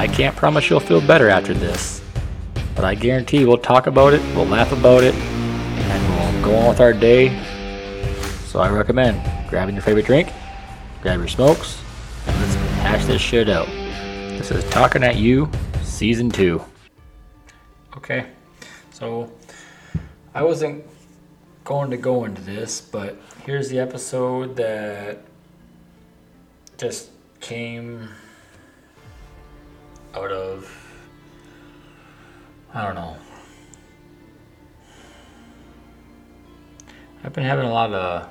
I can't promise you'll feel better after this, but I guarantee we'll talk about it, we'll laugh about it, and we'll go on with our day. So I recommend grabbing your favorite drink, grab your smokes, and let's hash this shit out. This is Talking at You, Season 2. Okay, so I wasn't going to go into this, but here's the episode that just came out of I don't know. I've been having a lot of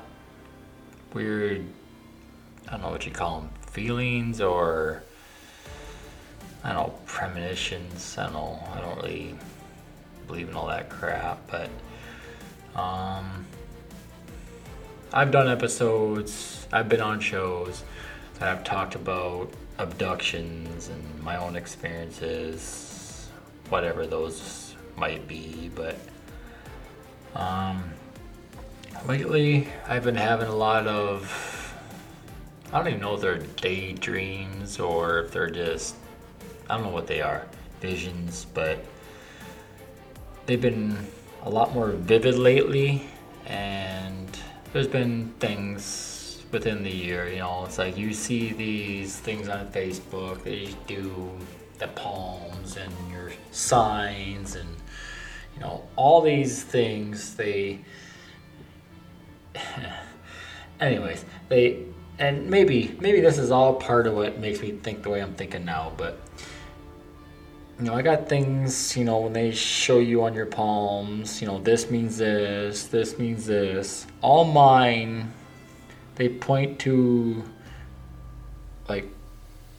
weird I don't know what you call them feelings or I don't know premonitions. I don't know. I don't really believe in all that crap, but um, I've done episodes. I've been on shows that I've talked about abductions and my own experiences, whatever those might be. But um, lately, I've been having a lot of. I don't even know if they're daydreams or if they're just. I don't know what they are. Visions, but they've been a lot more vivid lately. And there's been things within the year. You know, it's like you see these things on Facebook. They do the palms and your signs and you know all these things. They, anyways, they and maybe maybe this is all part of what makes me think the way I'm thinking now, but you know, I got things, you know, when they show you on your palms, you know, this means this, this means this. All mine they point to like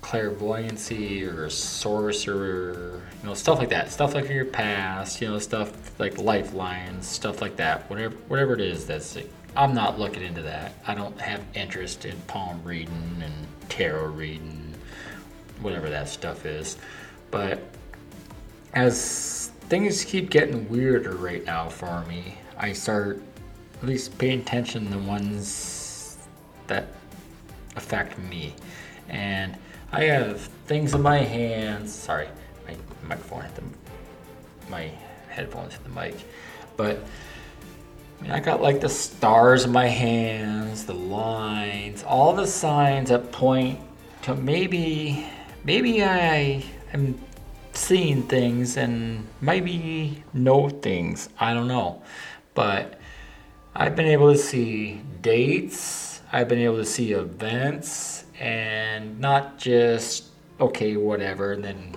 clairvoyancy or sorcerer, you know, stuff like that. Stuff like your past, you know, stuff like lifelines, stuff like that. Whatever, whatever it is, that's. It. I'm not looking into that. I don't have interest in palm reading and tarot reading, whatever that stuff is. But as things keep getting weirder right now for me, I start at least paying attention to the ones that affect me. And I have things in my hands. Sorry, my microphone hit the my headphones hit the mic, but I, mean, I got like the stars in my hands, the lines, all the signs that point to maybe maybe I am seeing things and maybe know things. I don't know, but I've been able to see dates I've been able to see events and not just okay, whatever, and then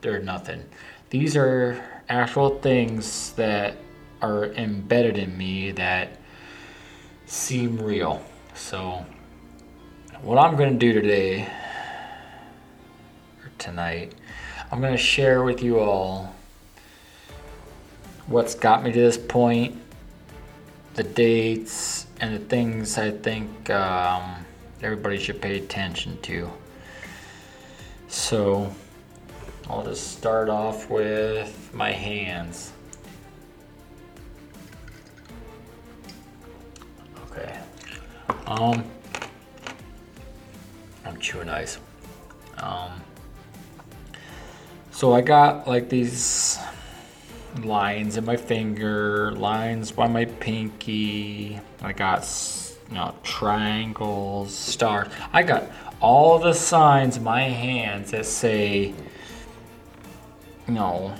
they're nothing. These are actual things that are embedded in me that seem real. So, what I'm going to do today or tonight, I'm going to share with you all what's got me to this point, the dates, and the things I think um, everybody should pay attention to. So I'll just start off with my hands. Okay. Um, I'm chewing ice. Um, so I got like these lines in my finger, lines by my pinky. I got you know triangles, stars. I got all the signs in my hands that say, you know,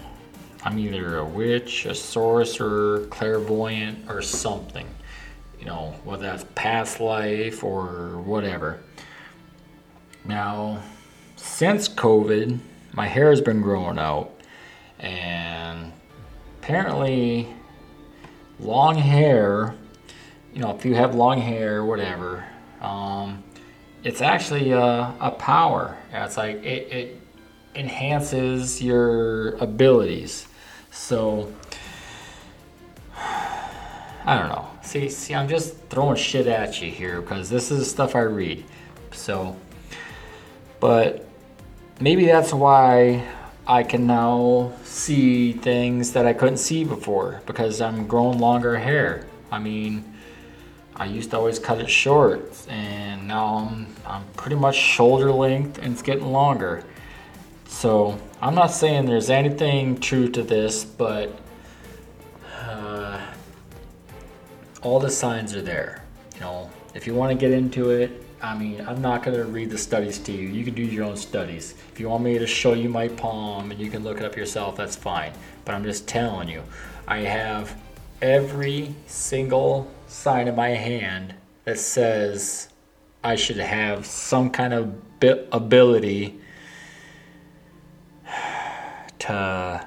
I'm either a witch, a sorcerer, clairvoyant, or something. You know, whether that's past life or whatever. Now, since COVID, my hair has been growing out, and apparently long hair you know if you have long hair whatever um, it's actually a, a power. It's like it, it enhances your abilities. So i don't know. See see i'm just throwing shit at you here because this is stuff i read. So but maybe that's why I can now see things that I couldn't see before because I'm growing longer hair. I mean, I used to always cut it short, and now I'm, I'm pretty much shoulder length and it's getting longer. So I'm not saying there's anything true to this, but uh, all the signs are there. You know, if you want to get into it, I mean, I'm not going to read the studies to you. You can do your own studies. If you want me to show you my palm and you can look it up yourself, that's fine. But I'm just telling you, I have every single sign in my hand that says I should have some kind of ability to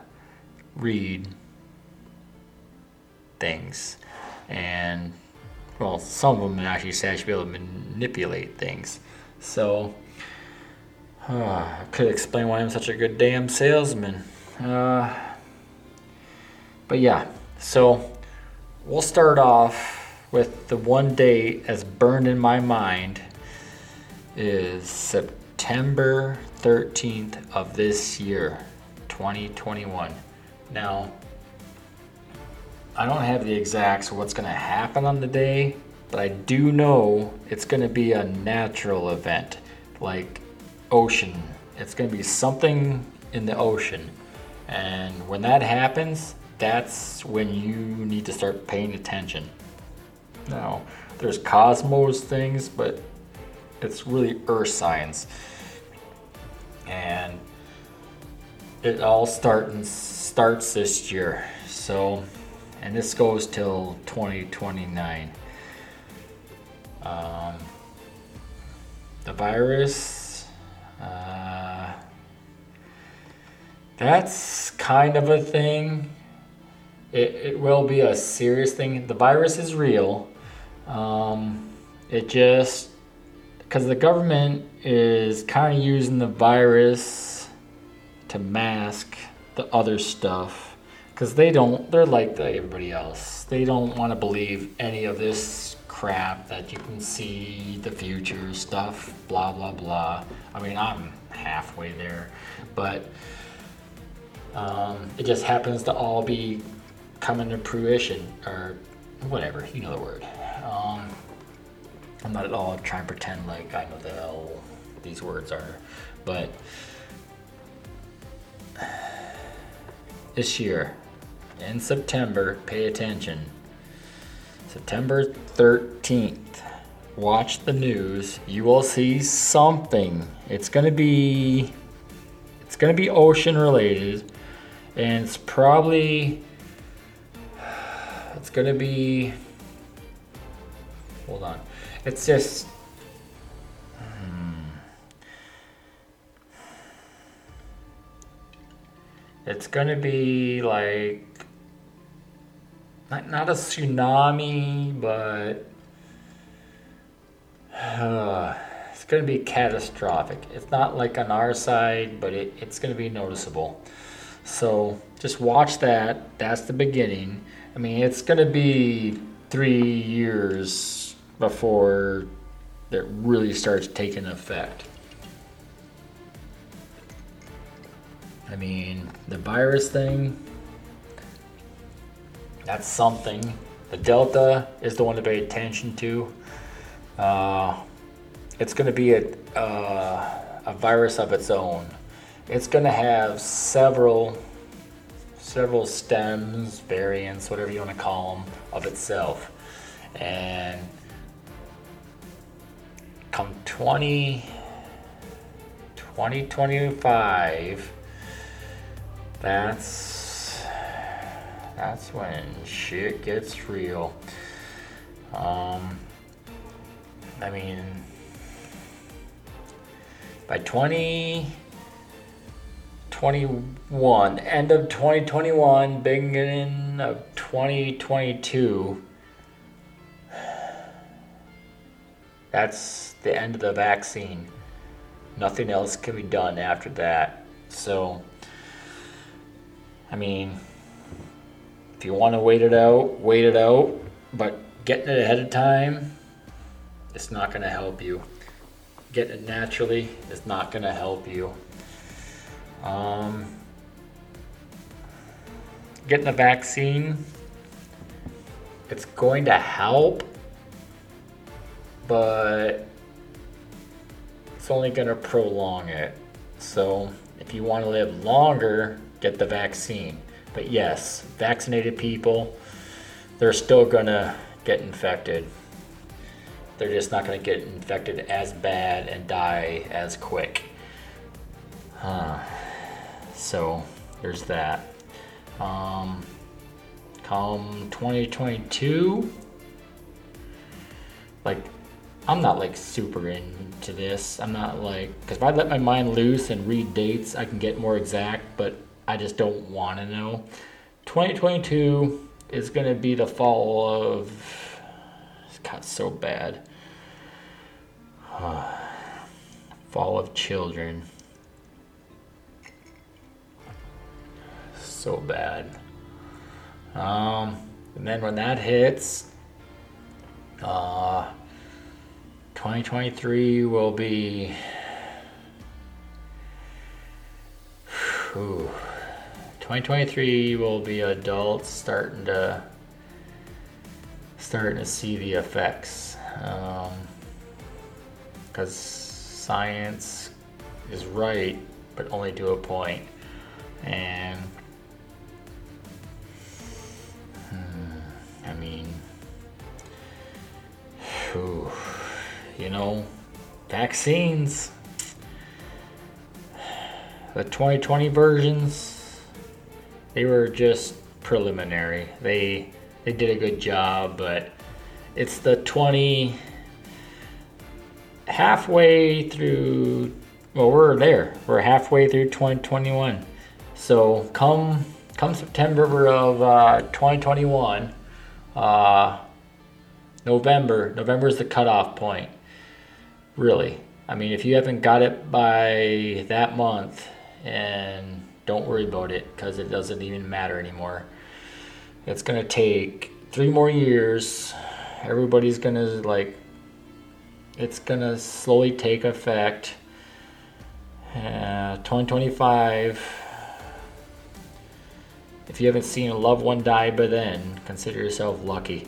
read things. And, well, some of them actually say I should be able to manipulate things. So, uh, I could explain why I'm such a good damn salesman. Uh, but yeah, so we'll start off with the one date as burned in my mind is September 13th of this year, 2021. Now, I don't have the exacts of what's going to happen on the day, but I do know it's going to be a natural event, like ocean. It's going to be something in the ocean. And when that happens, that's when you need to start paying attention. Now, there's cosmos things, but it's really earth science. And it all start starts this year. So, and this goes till 2029. Um, the virus, uh, that's kind of a thing. It, it will be a serious thing. The virus is real. Um, it just because the government is kind of using the virus to mask the other stuff because they don't they're like everybody else. They don't want to believe any of this crap that you can see the future stuff blah blah blah. I mean i'm halfway there but um, it just happens to all be coming to fruition or whatever you know the word um, I'm not at all trying to pretend like I know the hell these words are, but this year in September, pay attention. September 13th, watch the news. You will see something. It's to be it's to be ocean related and it's probably it's to be hold on it's just. Hmm. It's gonna be like. Not, not a tsunami, but. Uh, it's gonna be catastrophic. It's not like on our side, but it, it's gonna be noticeable. So just watch that. That's the beginning. I mean, it's gonna be three years before it really starts taking effect. I mean, the virus thing, that's something. The Delta is the one to pay attention to. Uh, it's going to be a, uh, a virus of its own. It's going to have several several stems, variants, whatever you want to call them, of itself. And come 20 2025 that's that's when shit gets real. Um i mean by 2021 end of 2021 beginning of 2022 that's the end of the vaccine. Nothing else can be done after that. So, I mean, if you want to wait it out, wait it out. But getting it ahead of time, it's not going to help you. Getting it naturally is not going to help you. Um, getting the vaccine, it's going to help, but it's only going to prolong it. So if you want to live longer, get the vaccine. But yes, vaccinated people, they're still going to get infected. They're just not going to get infected as bad and die as quick. Uh, so there's that. Um, come 2022, like I'm not like super into this. I'm not like because if I let my mind loose and read dates, I can get more exact. But I just don't want to know. 2022 is going to be the fall of. It's got so bad. fall of children. So bad. Um, and then when that hits, uh, 2023 will be. Whew, 2023 will be adults starting to starting to see the effects because um, science is right but only to a point and hmm, i mean whew, you know vaccines the 2020 versions they were just preliminary. They they did a good job, but it's the 20 halfway through well we're there. We're halfway through 2021. So come come September of uh, 2021 uh, November November is the cutoff point. Really. I mean, if you haven't got it by that month and don't worry about it because it doesn't even matter anymore. It's going to take three more years. Everybody's going to, like, it's going to slowly take effect. Uh, 2025. If you haven't seen a loved one die by then, consider yourself lucky.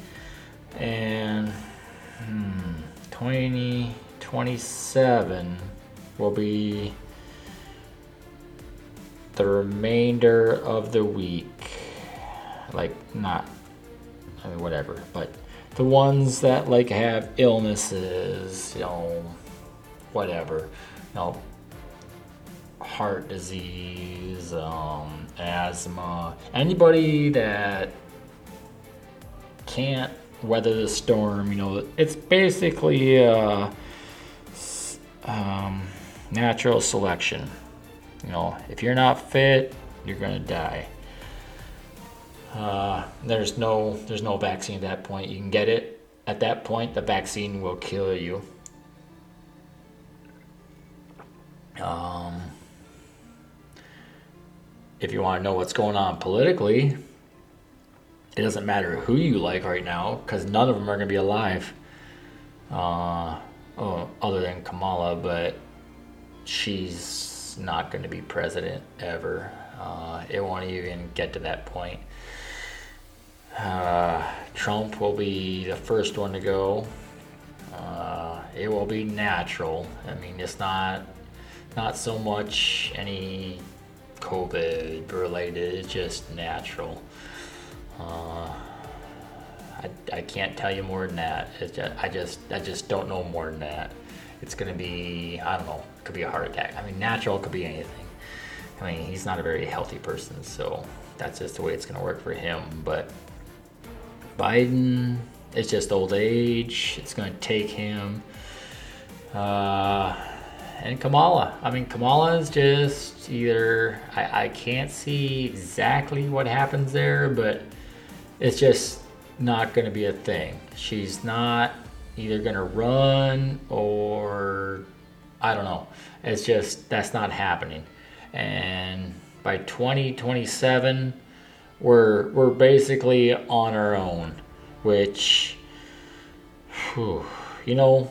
And hmm, 2027 will be the remainder of the week. Like, not, I mean, whatever, but the ones that like have illnesses, you know, whatever, you know, heart disease, um, asthma, anybody that can't weather the storm, you know, it's basically a um, natural selection. You know, if you're not fit, you're gonna die. Uh, there's no there's no vaccine at that point. You can get it at that point. The vaccine will kill you. Um, if you want to know what's going on politically, it doesn't matter who you like right now because none of them are going to be alive. Uh, other than Kamala, but she's not going to be president ever. Uh, it won't even get to that point. Uh, Trump will be the first one to go. Uh, it will be natural. I mean, it's not not so much any COVID related. It's just natural. Uh, I, I can't tell you more than that. Just, I just I just don't know more than that. It's gonna be I don't know It could be a heart attack. I mean, natural could be anything. I mean, he's not a very healthy person, so that's just the way it's to work for him. But Biden, it's just old age. It's to take him. Uh, and Kamala. I mean, Kamala is just either, I, I can't see exactly what happens there, but it's just not going to be a thing. She's not either going to run or I don't know. It's just that's not happening. And by 2027, we're we're basically on our own, which, whew, you know,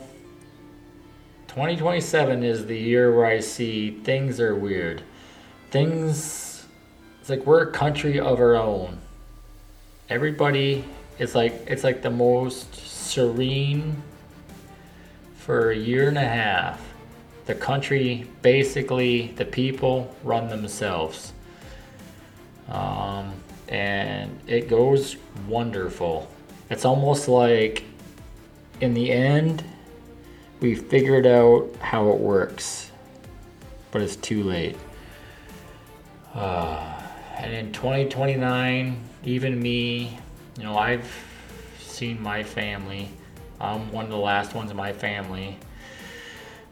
2027 is the year where I see things are weird. Things, it's like we're a country of our own. Everybody, it's like it's like the most serene for a year and a half the country, basically, the people run themselves. Um, and it goes wonderful. It's almost like, in the end, we figured out how it works, but it's too late. Uh, and in 2029, even me, you know, I've seen my family. I'm one of the last ones in my family,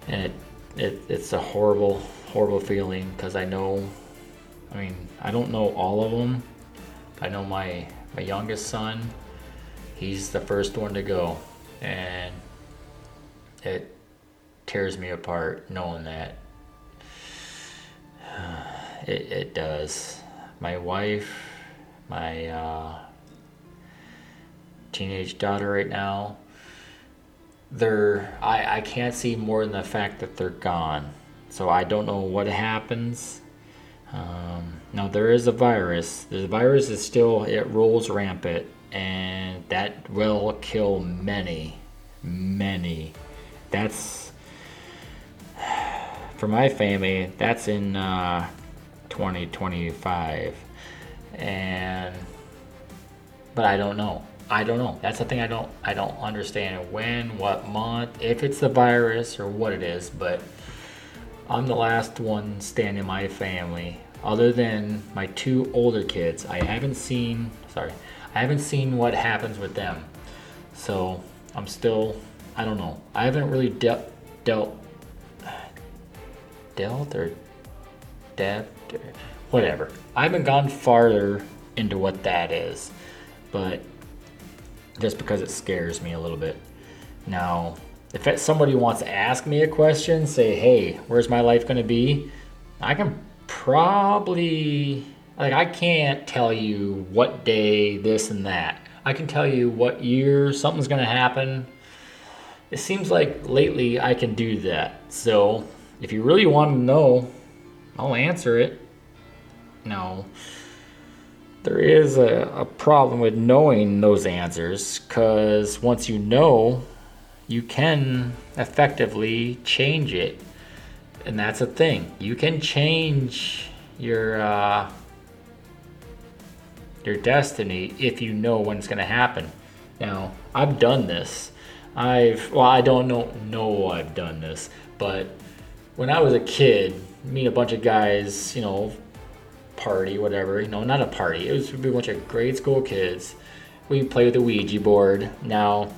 and it, it it's a horrible, horrible feeling because I know. I mean, I don't know all of them. I know my my youngest son. He's the first one to go, and it tears me apart knowing that. It, it does. My wife, my uh, teenage daughter right now, they're I, I can't see more than the fact that they're gone. So I don't know what happens. Um, now there is a virus. The virus is still it rolls rampant, and that will kill many, many. That's for my family. That's in uh, 2025, and but I don't know. I don't know. That's the thing I don't I don't understand when, what month, if it's the virus or what it is, but I'm the last one standing in my family other than my two older kids. I haven't seen sorry. I haven't seen what happens with them. So, I'm still I don't know. I haven't really dealt dealt dealt or dealt whatever. I haven't gone farther into what that is. But just because it scares me a little bit. Now, if somebody wants to ask me a question, say, hey, where's my life going to be? I can probably, like, I can't tell you what day, this and that. I can tell you what year something's going to happen. It seems like lately I can do that. So, if you really want to know, I'll answer it. No there is a, a problem with knowing those answers because once you know, you can effectively change it. And that's a thing. You can change your uh, your destiny if you know when it's going to happen. Now, I've done this. I've well, I don't know know I've done this, but when I was a kid, meet a bunch of guys, you know, party, whatever. You know, not a party. It was a bunch of grade school kids. We played with the Ouija board. Now,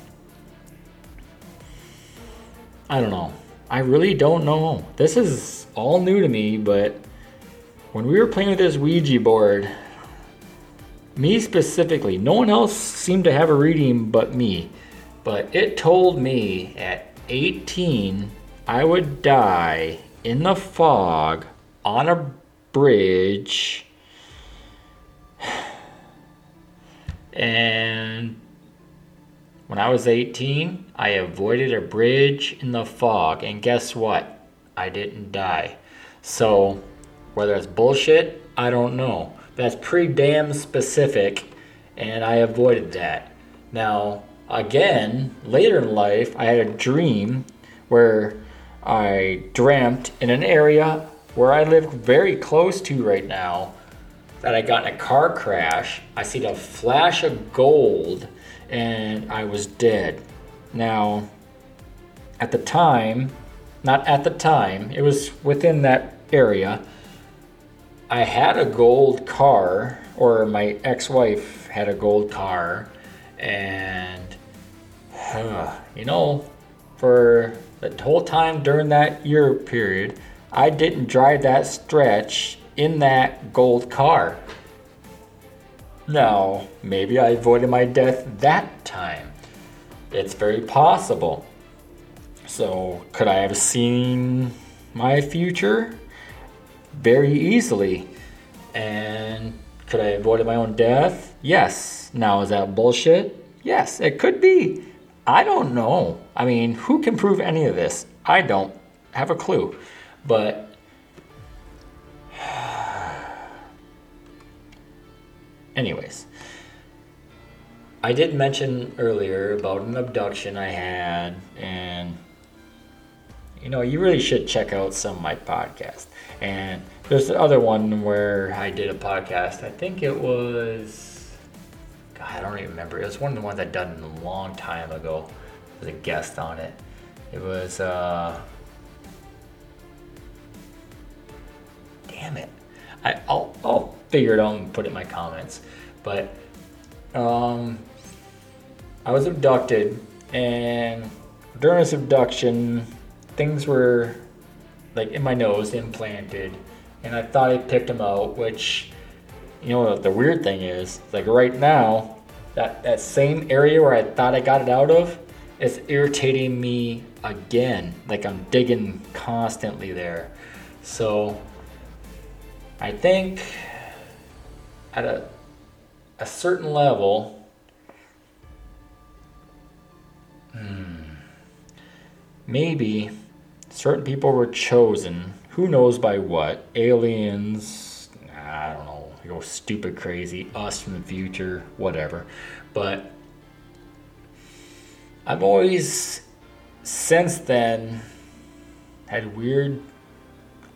I don't know. I really don't know. This is all new to me, but when we were playing with this Ouija board, me specifically, no one else seemed to have a reading but me. But it told me at 18 I would die in the fog on a bridge. And when I was 18, I avoided a bridge in the fog. And guess what? I didn't die. So, whether it's bullshit, I don't know. That's pretty damn specific, and I avoided that. Now, again, later in life, I had a dream where I dreamt in an area where I live very close to right now, that I got in a car crash. I seen a flash of gold and I was dead. Now, at the time, not at the time, it was within that area. I had a gold car, or my ex wife had a gold car, and uh, you know, for the whole time during that year period, I didn't drive that stretch in that gold car. Now, maybe I avoided my death that time. It's very possible. So, could I have seen my future? Very easily. And could I have avoided my own death? Yes. Now, is that bullshit? Yes, it could be. I don't know. I mean, who can prove any of this? I don't have a clue. But anyways, I did mention earlier about an abduction I had, and you know, you really should check out some of my podcasts. And there's the other one where I did a podcast. I think it was, God, I don't even remember. It was one of the ones I'd done a long time ago. As a guest on it. It was, uh, damn it. I, I'll, I'll figure it out and put it in my comments. But um, I was abducted, and during this abduction, things were like in my nose implanted, and I thought I picked them out. Which, you know, the weird thing is, like right now, that that same area where I thought I got it out of, is irritating me again. Like I'm digging constantly there. So I think at a a certain level, hmm, maybe certain people were chosen. Who knows by what? Aliens, I don't know, you know, stupid, crazy, us from the future, whatever. But I've always, since then, had weird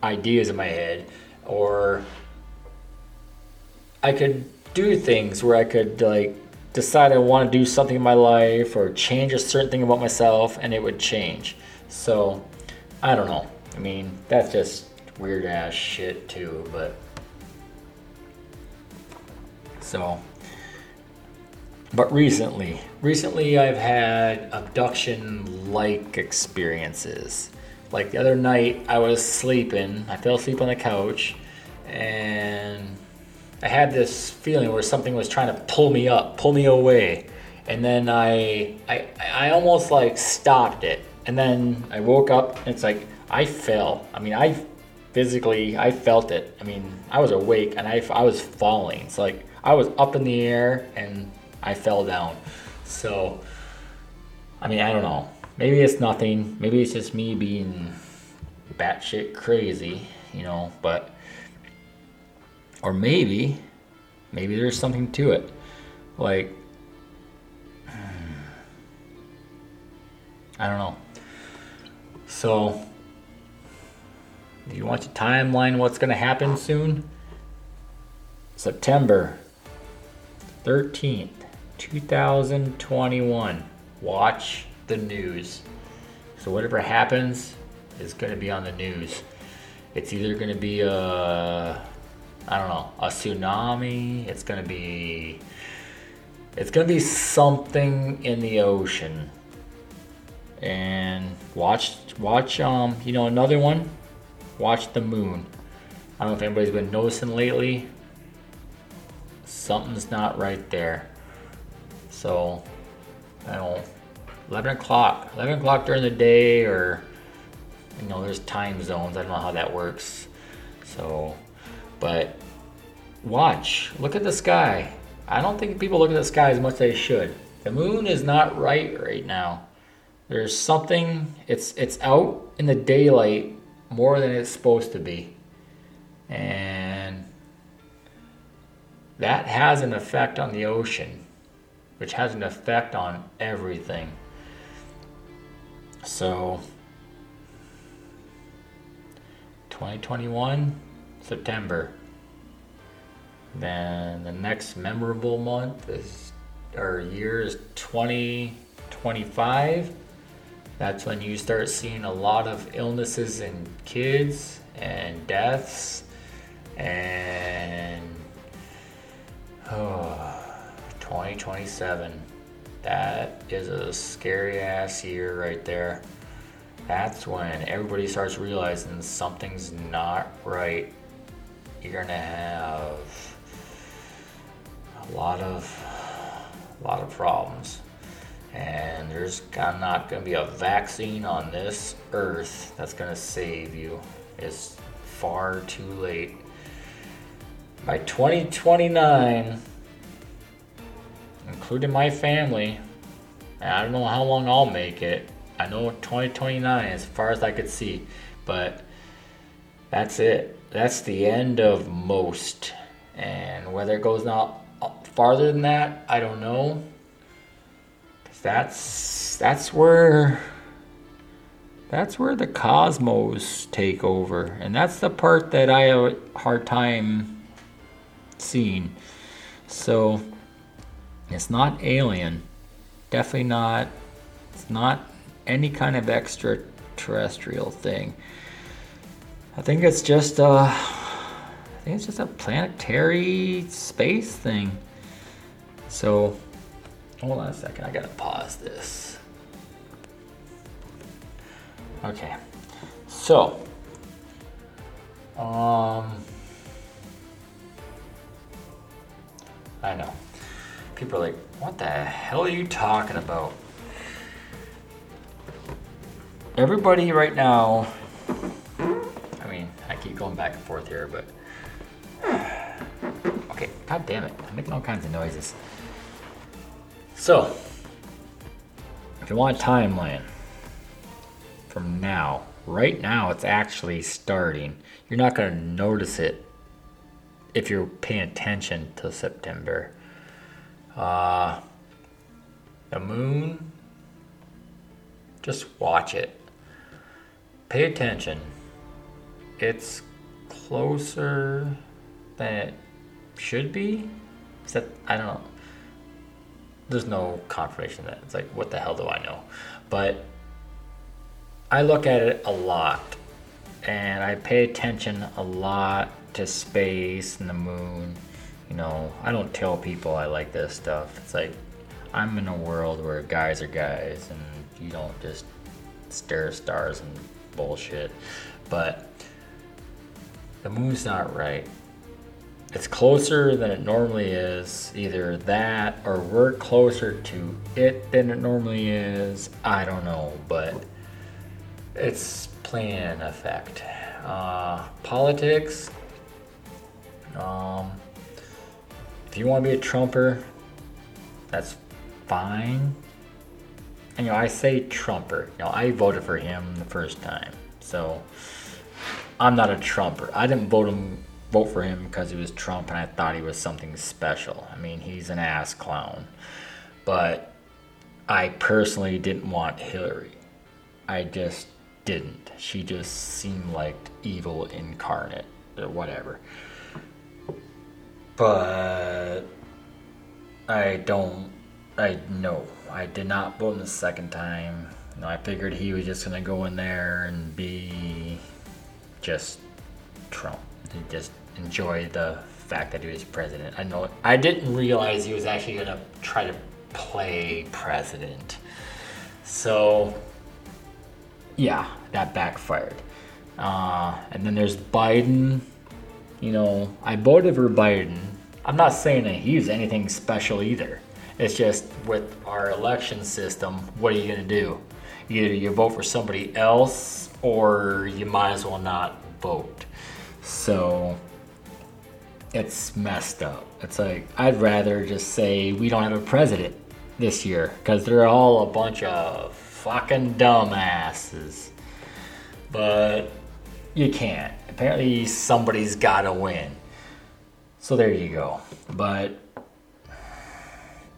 ideas in my head, or I could do things where I could like decide I want to do something in my life or change a certain thing about myself and it would change. So, I don't know. I mean, that's just weird ass shit too, but so but recently, recently I've had abduction like experiences. Like the other night I was sleeping, I fell asleep on the couch and I had this feeling where something was trying to pull me up, pull me away, and then I I I almost like stopped it, and then I woke up and it's like I fell. I mean I physically I felt it. I mean I was awake and I I was falling. It's like I was up in the air and I fell down. So I mean I don't know. Maybe it's nothing. Maybe it's just me being batshit crazy, you know. But or maybe, maybe there's something to it. Like, I don't know. So, do you want to timeline what's going to happen soon? September 13th, 2021. Watch the news. So, whatever happens is going to be on the news. It's either going to be a tsunami. It's gonna be it's gonna be something in the ocean. And watch watch um you know another one. Watch the moon. I don't know if anybody's been noticing lately. Something's not right there. So I don't 11 o'clock 11 o'clock during the day or you know there's time zones i don't know how that works so but watch, look at the sky. I don't think people look at the sky as much as they should. The moon is not right right now. There's something it's it's out in the daylight more than it's supposed to be. And that has an effect on the ocean, which has an effect on everything. So 2021 September. Then the next memorable month is or year is 2025. That's when you start seeing a lot of illnesses in kids and deaths and oh, 2027. That is a scary ass year right there. That's when everybody starts realizing something's not right. You're gonna have a lot of a lot of problems. And there's not going to be a vaccine on this earth that's going to save you. It's far too late. By 2029 including my family i don't know how long i'll make it. I know 2029 as far as i could see but that's it. That's the end of most. And whether it goes not farther than that, I don't know. That's that's where that's where the cosmos take over. And that's the part that I have a hard time seeing. So it's not alien. Definitely not. It's not any kind of extraterrestrial thing. I think it's just a, I think it's just a planetary space thing. So, hold on a second. I gotta pause this. Okay. So, um, I know. People are like, what the hell are you talking about? Everybody right now, I mean, I keep going back and forth here, but. Okay, god damn it. I'm making all kinds of noises. So, if you want a timeline from now, right now it's actually starting. You're not going to notice it if you're paying attention to September. Uh, the moon, just watch it. Pay attention. It's closer than it should be. Is that, I don't know. There's no confirmation that it's like, what the hell do I know? But I look at it a lot and I pay attention a lot to space and the moon you know, I don't tell people I like this stuff. It's like I'm in a world where guys are guys and you don't just stare at stars and bullshit. But the moon's not right. It's closer than it normally is. Either that or we're closer to it than it normally is. I don't know, but it's playing an effect. Uh, politics. Um, if you want to be a Trumper, that's fine. And, you know, I say Trumper. You know, I voted for him the first time, so I'm not a Trumper. I didn't vote him vote for him because he was Trump and I thought he was something special. I mean, he's an ass clown. But I personally didn't want Hillary. I just didn't. She just seemed like evil incarnate or whatever but I don't. I know I did not vote in the second time. You know, I figured he was just gonna go in there and be just Trump. And just enjoy the fact that he was president. I know. I didn't realize he was actually gonna try to play president. So, yeah, that backfired. Uh, and then there's Biden you know, I voted for Biden. I'm not saying that he's anything special either. It's just with our election system, what are you to do? Either you vote for somebody else or you might as well not vote. So it's messed up. It's like, I'd rather just say we don't have a president this year because they're all a bunch of fucking dumbasses. But you can't apparently somebody's got to win. So there you go. But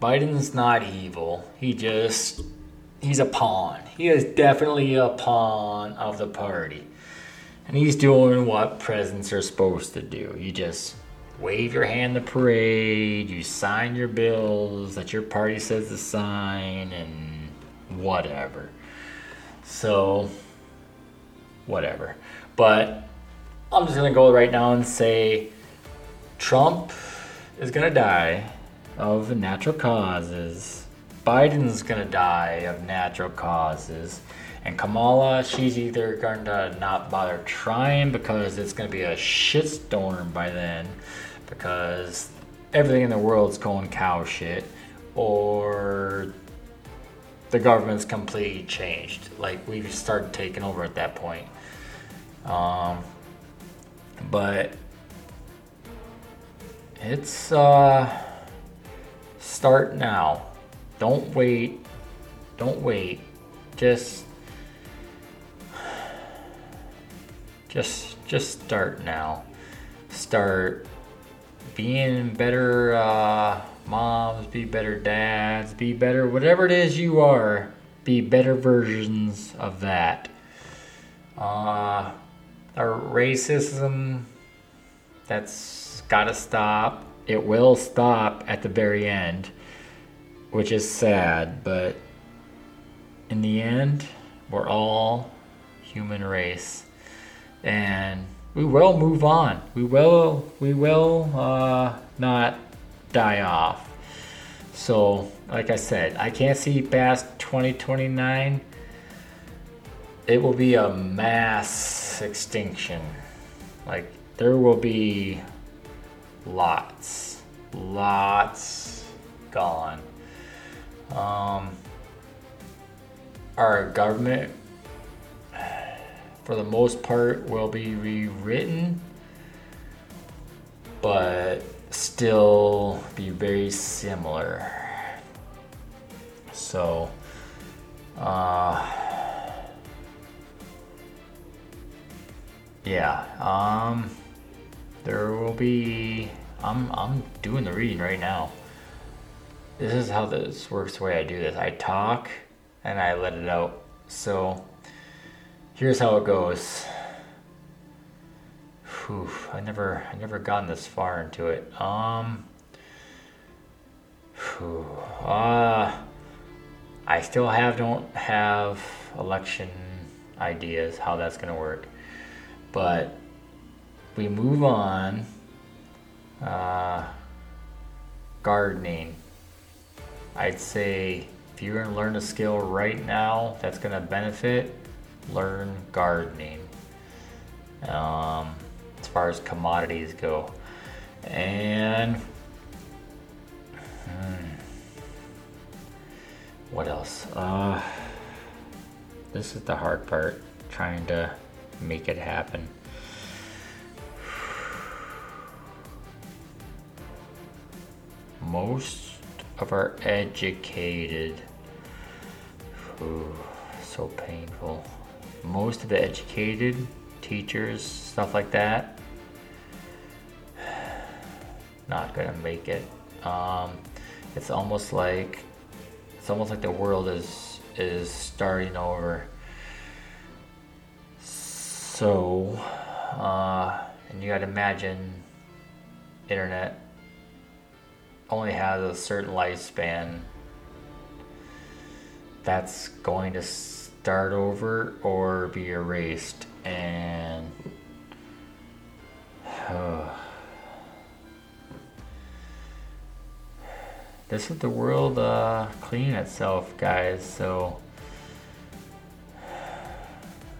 Biden's not evil. He just he's a pawn. He is definitely a pawn of the party. And he's doing what presidents are supposed to do. You just wave your hand the parade, you sign your bills that your party says to sign and whatever. So whatever. But I'm just gonna go right now and say Trump is gonna die of natural causes. Biden's gonna die of natural causes. And Kamala, she's either going to not bother trying because it's going to be a shitstorm by then because everything in the world's going cow shit, or the government's completely changed. Like we've started taking over at that point. Um, but it's uh, start now. Don't wait. Don't wait. Just just just start now. Start being better uh, moms, be better dads, be better whatever it is you are. Be better versions of that. Uh, our racism, that's gotta stop. It will stop at the very end, which is sad, but in the end, we're all human race. And we will move on. We will, we will uh, not die off. So, like I said, I can't see past 2029. It will be a mass extinction. Like, there will be lots, lots gone. Um, our government, for the most part, will be rewritten, but still be very similar. So, uh, yeah, um, there will be. I'm I'm doing the reading right now. This is how this works. The way I do this, I talk and I let it out. So, here's how it goes. Whew, I never I never gotten this far into it. Um whew, uh I still have don't have election ideas how that's gonna work. But we move on. Uh, gardening. I'd say if you're gonna learn a skill right now that's gonna benefit, learn gardening. Um, as far as commodities go. And hmm, what else? Uh, this is the hard part, trying to make it happen. Most of our educated, ooh, so painful. Most of the educated teachers, stuff like that, not gonna make it. Um, it's almost like it's almost like the world is is starting over. So, uh, and you gotta imagine internet only has a certain lifespan. That's going to start over or be erased and uh, this is the world uh, cleaning itself guys so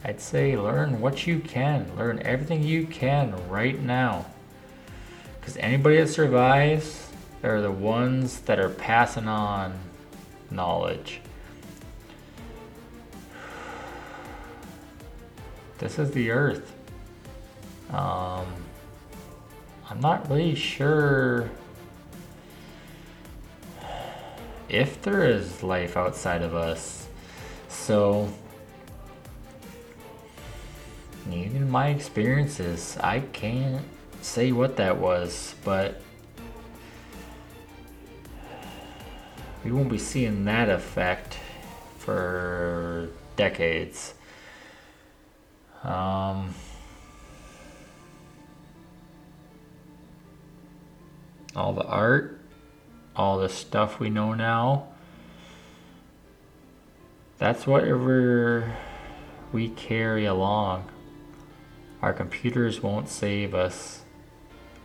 I'd say learn what you can. Learn everything you can right now. Because anybody that survives are the ones that are passing on knowledge this is the Earth. Um, I'm not really sure if there is life outside of us. So, even my experiences, I can't say what that was, but we won't be seeing that effect for decades. Um, all the art, all the stuff we know now. That's whatever we carry along. Our computers won't save us.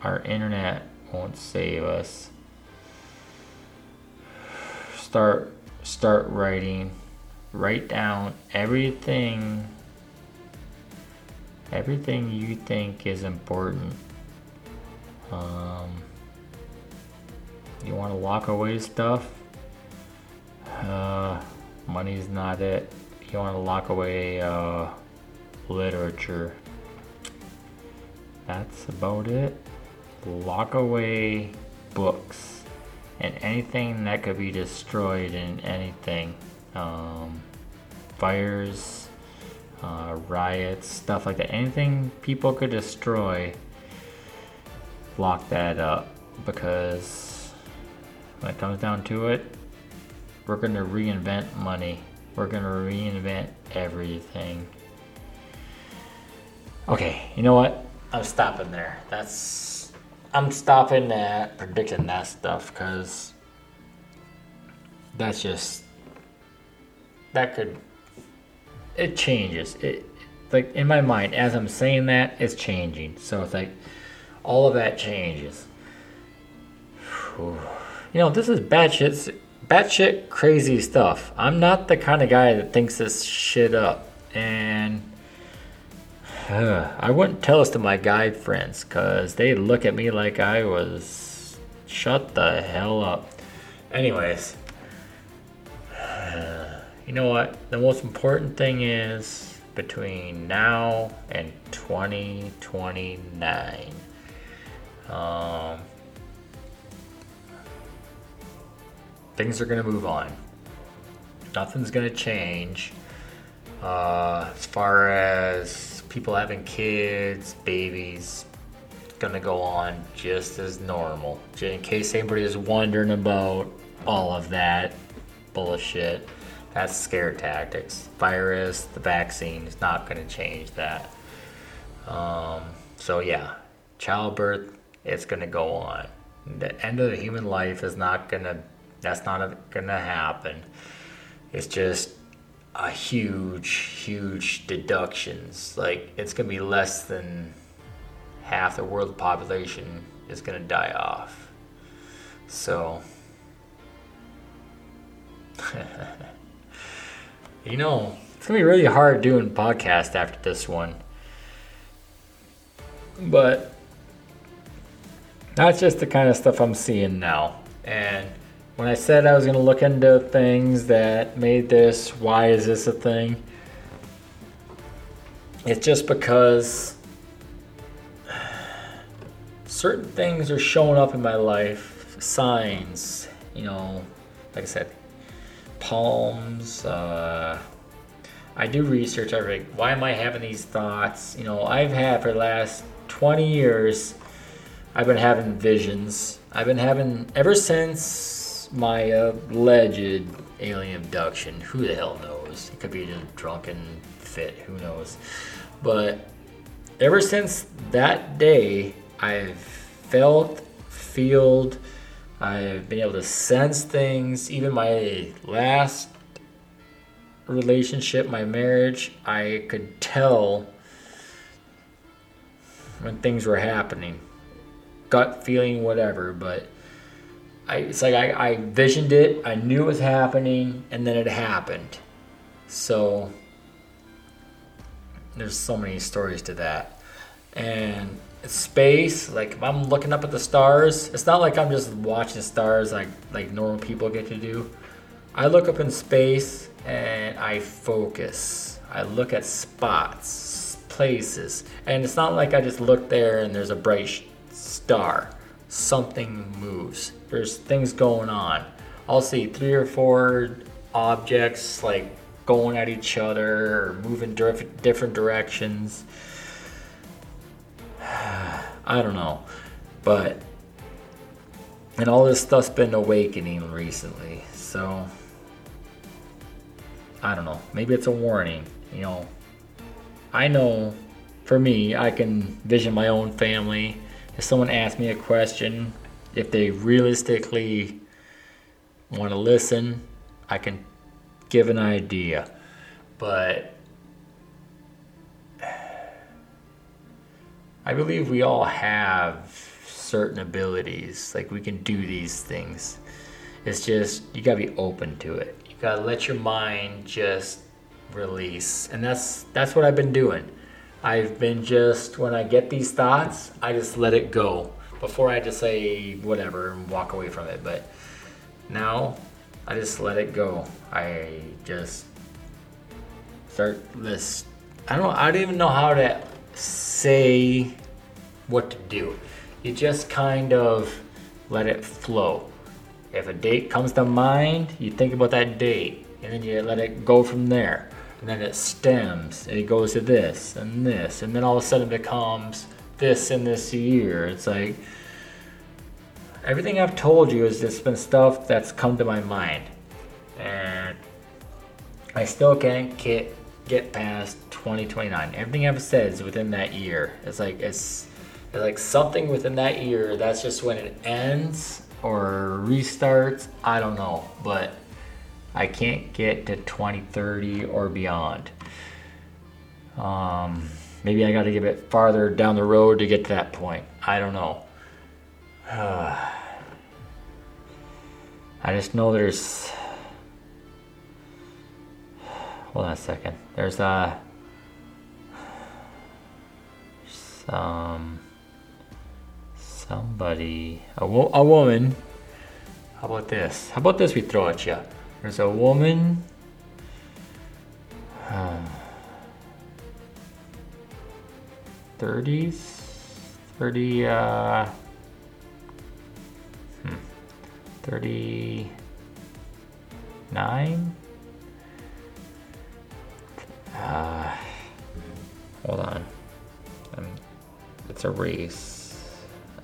Our internet won't save us. Start start writing. Write down everything everything you think is important. Um, you want to lock away stuff? Uh, money's not it. You want to lock away uh, literature. That's about it. Lock away books and anything that could be destroyed in anything. Um, fires, uh, riots, stuff like that. Anything people could destroy, lock that up because when it comes down to it, we're going to reinvent money. We're going to reinvent everything. Okay, you know what? I'm stopping there. That's I'm stopping at predicting that stuff because that's just that could it changes. It like in my mind as I'm saying that it's changing. So it's like all of that changes. Whew. You know, this is bad shit, bad shit, crazy stuff. I'm not the kind of guy that thinks this shit up, and uh, I wouldn't tell this to my guy friends because they look at me like I was shut the hell up. Anyways, you know what? The most important thing is between now and 2029. Um, things are going to move on. Nothing's going to change. Uh, as far as people having kids, babies, going to go on just as normal. In case anybody is wondering about all of that bullshit, that's scare tactics. Virus, the vaccine is not going to change that. Um, so, yeah, childbirth, it's going to go on. The end of the human life is not going to that's not going to happen. It's just a huge, huge deductions. Like it's going to be less than half the world population is going to die off. So, you know, it's to be really hard doing podcast after this one. But that's just the kind of stuff I'm seeing now. And when I said I was to look into things that made this, why is this a thing? It's just because certain things are showing up in my life, signs, you know, like I said, palms. Uh, I do research. Like, why am I having these thoughts? You know, I've had for the last 20 years, I've been having visions. I've been having ever since my alleged alien abduction. Who the hell knows? It could be a drunken fit. Who knows? But ever since that day, I've felt, feel, I've been able to sense things. Even my last relationship, my marriage, I could tell when things were happening. Gut feeling, whatever, but I, it's like I, I visioned it, I knew it was happening, and then it happened. So there's so many stories to that. And space, like I'm looking up at the stars, it's not like I'm just watching stars like like normal people get to do. I look up in space and I focus. I look at spots, places, and it's not like I just look there and there's a bright star. Something moves there's things going on. I'll see three or four objects like going at each other or moving diff- different directions. I don't know. But, and all this stuff's been awakening recently. So, I don't know. Maybe it's a warning. You know, I know for me, I can vision my own family. If someone asks me a question, if they realistically want to listen, I can give an idea. But I believe we all have certain abilities. Like we can do these things. It's just you gotta be open to it. You gotta let your mind just release. And that's that's what I've been doing. I've been just when I get these thoughts, I just let it go before I just say whatever and walk away from it. But now I just let it go. I just start this. I don't. I don't even know how to say what to do. You just kind of let it flow. If a date comes to mind, you think about that date, and then you let it go from there. And then it stems, and it goes to this and this, and then all of a sudden it becomes this in this year. It's like everything I've told you has just been stuff that's come to my mind. And I still can't get get past 2029. Everything I've said is within that year. It's like it's, it's like something within that year. That's just when it ends or restarts. I don't know, but I can't get to 2030 or beyond. Um, maybe I got to get a bit farther down the road to get to that point. I don't know. I just know there's. Hold on a second. There's a. Some. Somebody. A, wo- a woman. How about this? How about this we throw at you? There's a woman. Thirties, thirty. Uh, hmm, thirty-nine. Uh, hold on. Um, it's a race.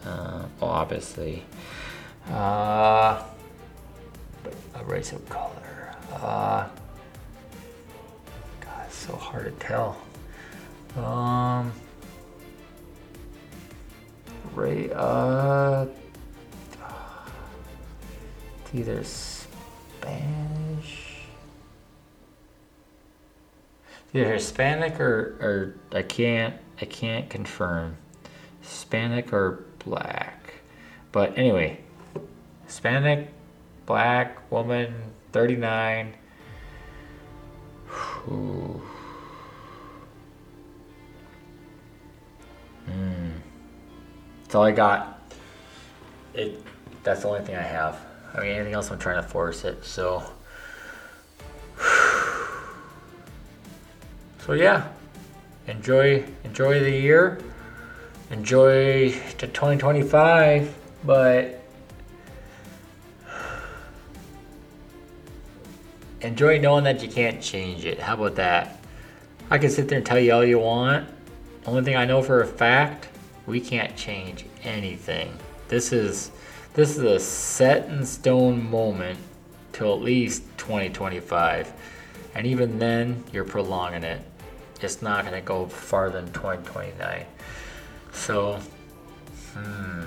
Uh, obviously. Uh, a race of color. Uh, God, it's so hard to tell. Um, Ray, uh, it's either Spanish, either Hispanic or, or I can't, I can't confirm, Hispanic or black. But anyway, Hispanic, black woman, 39. Ooh. Hmm. That's all I got. It. That's the only thing I have. I mean, anything else, I'm trying to force it. So. So yeah, enjoy enjoy the year, enjoy to 2025, but enjoy knowing that you can't change it. How about that? I can sit there and tell you all you want. Only thing I know for a fact, we can't change anything. This is this is a set in stone moment till at least 2025. And even then, you're prolonging it. It's not going to go farther than 2029. So, hmm.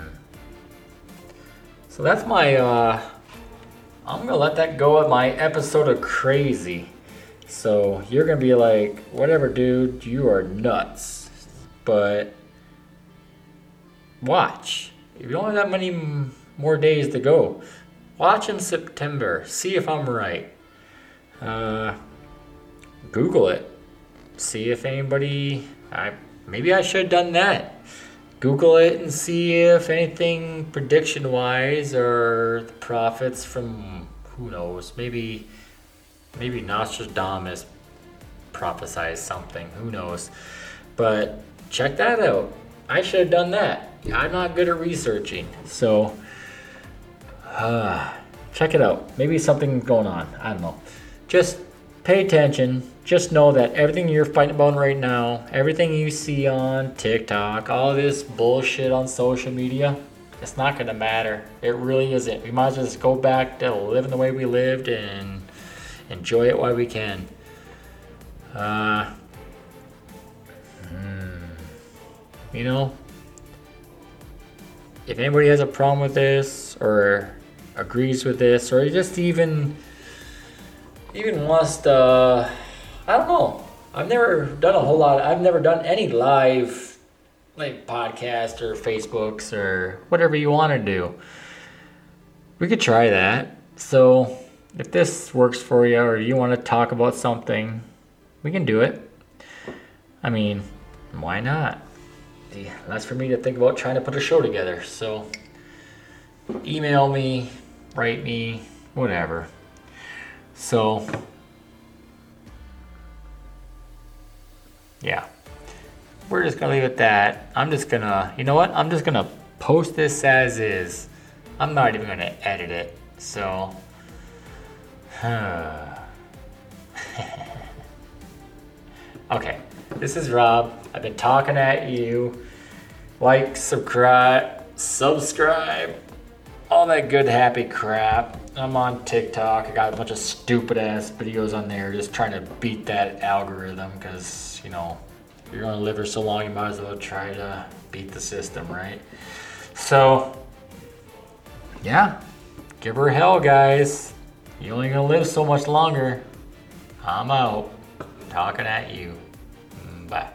So that's my uh I'm gonna let that go at my episode of crazy. So you're gonna be like, whatever, dude, you are nuts. But watch. You don't have that many more days to go. Watch in September. See if I'm right. Uh, Google it. See if anybody. I maybe I should have done that. Google it and see if anything prediction wise or the prophets from who knows maybe maybe Nostradamus prophesied something who knows. But check that out. I should have done that. I'm not good at researching so uh, check it out. Maybe something's going on. I don't know. Just pay attention just know that everything you're fighting about right now, everything you see on TikTok, all this bullshit on social media, it's not to matter. It really isn't. We might as well just go back to living the way we lived and enjoy it while we can. Uh, hmm, you know, if anybody has a problem with this or agrees with this or just even even wants to uh, I don't know. I've never done a whole lot. I've never done any live, like podcast or Facebooks or whatever you want to do. We could try that. So if this works for you or you want to talk about something, we can do it. I mean, why not? That's for me to think about trying to put a show together. So email me, write me, whatever. So yeah. We're just gonna leave it at that. I'm just gonna, you know what? I'm just gonna post this as is. I'm not even gonna edit it. So, okay. This is Rob. I've been talking at you. Like, subscribe, subscribe, all that good happy crap. I'm on TikTok. I got a bunch of stupid ass videos on there just trying to beat that algorithm because, you know, you're going to live for so long, you might as well try to beat the system, right? So, yeah, give her hell, guys. You're only going to live so much longer. I'm out. Talking at you. Bye.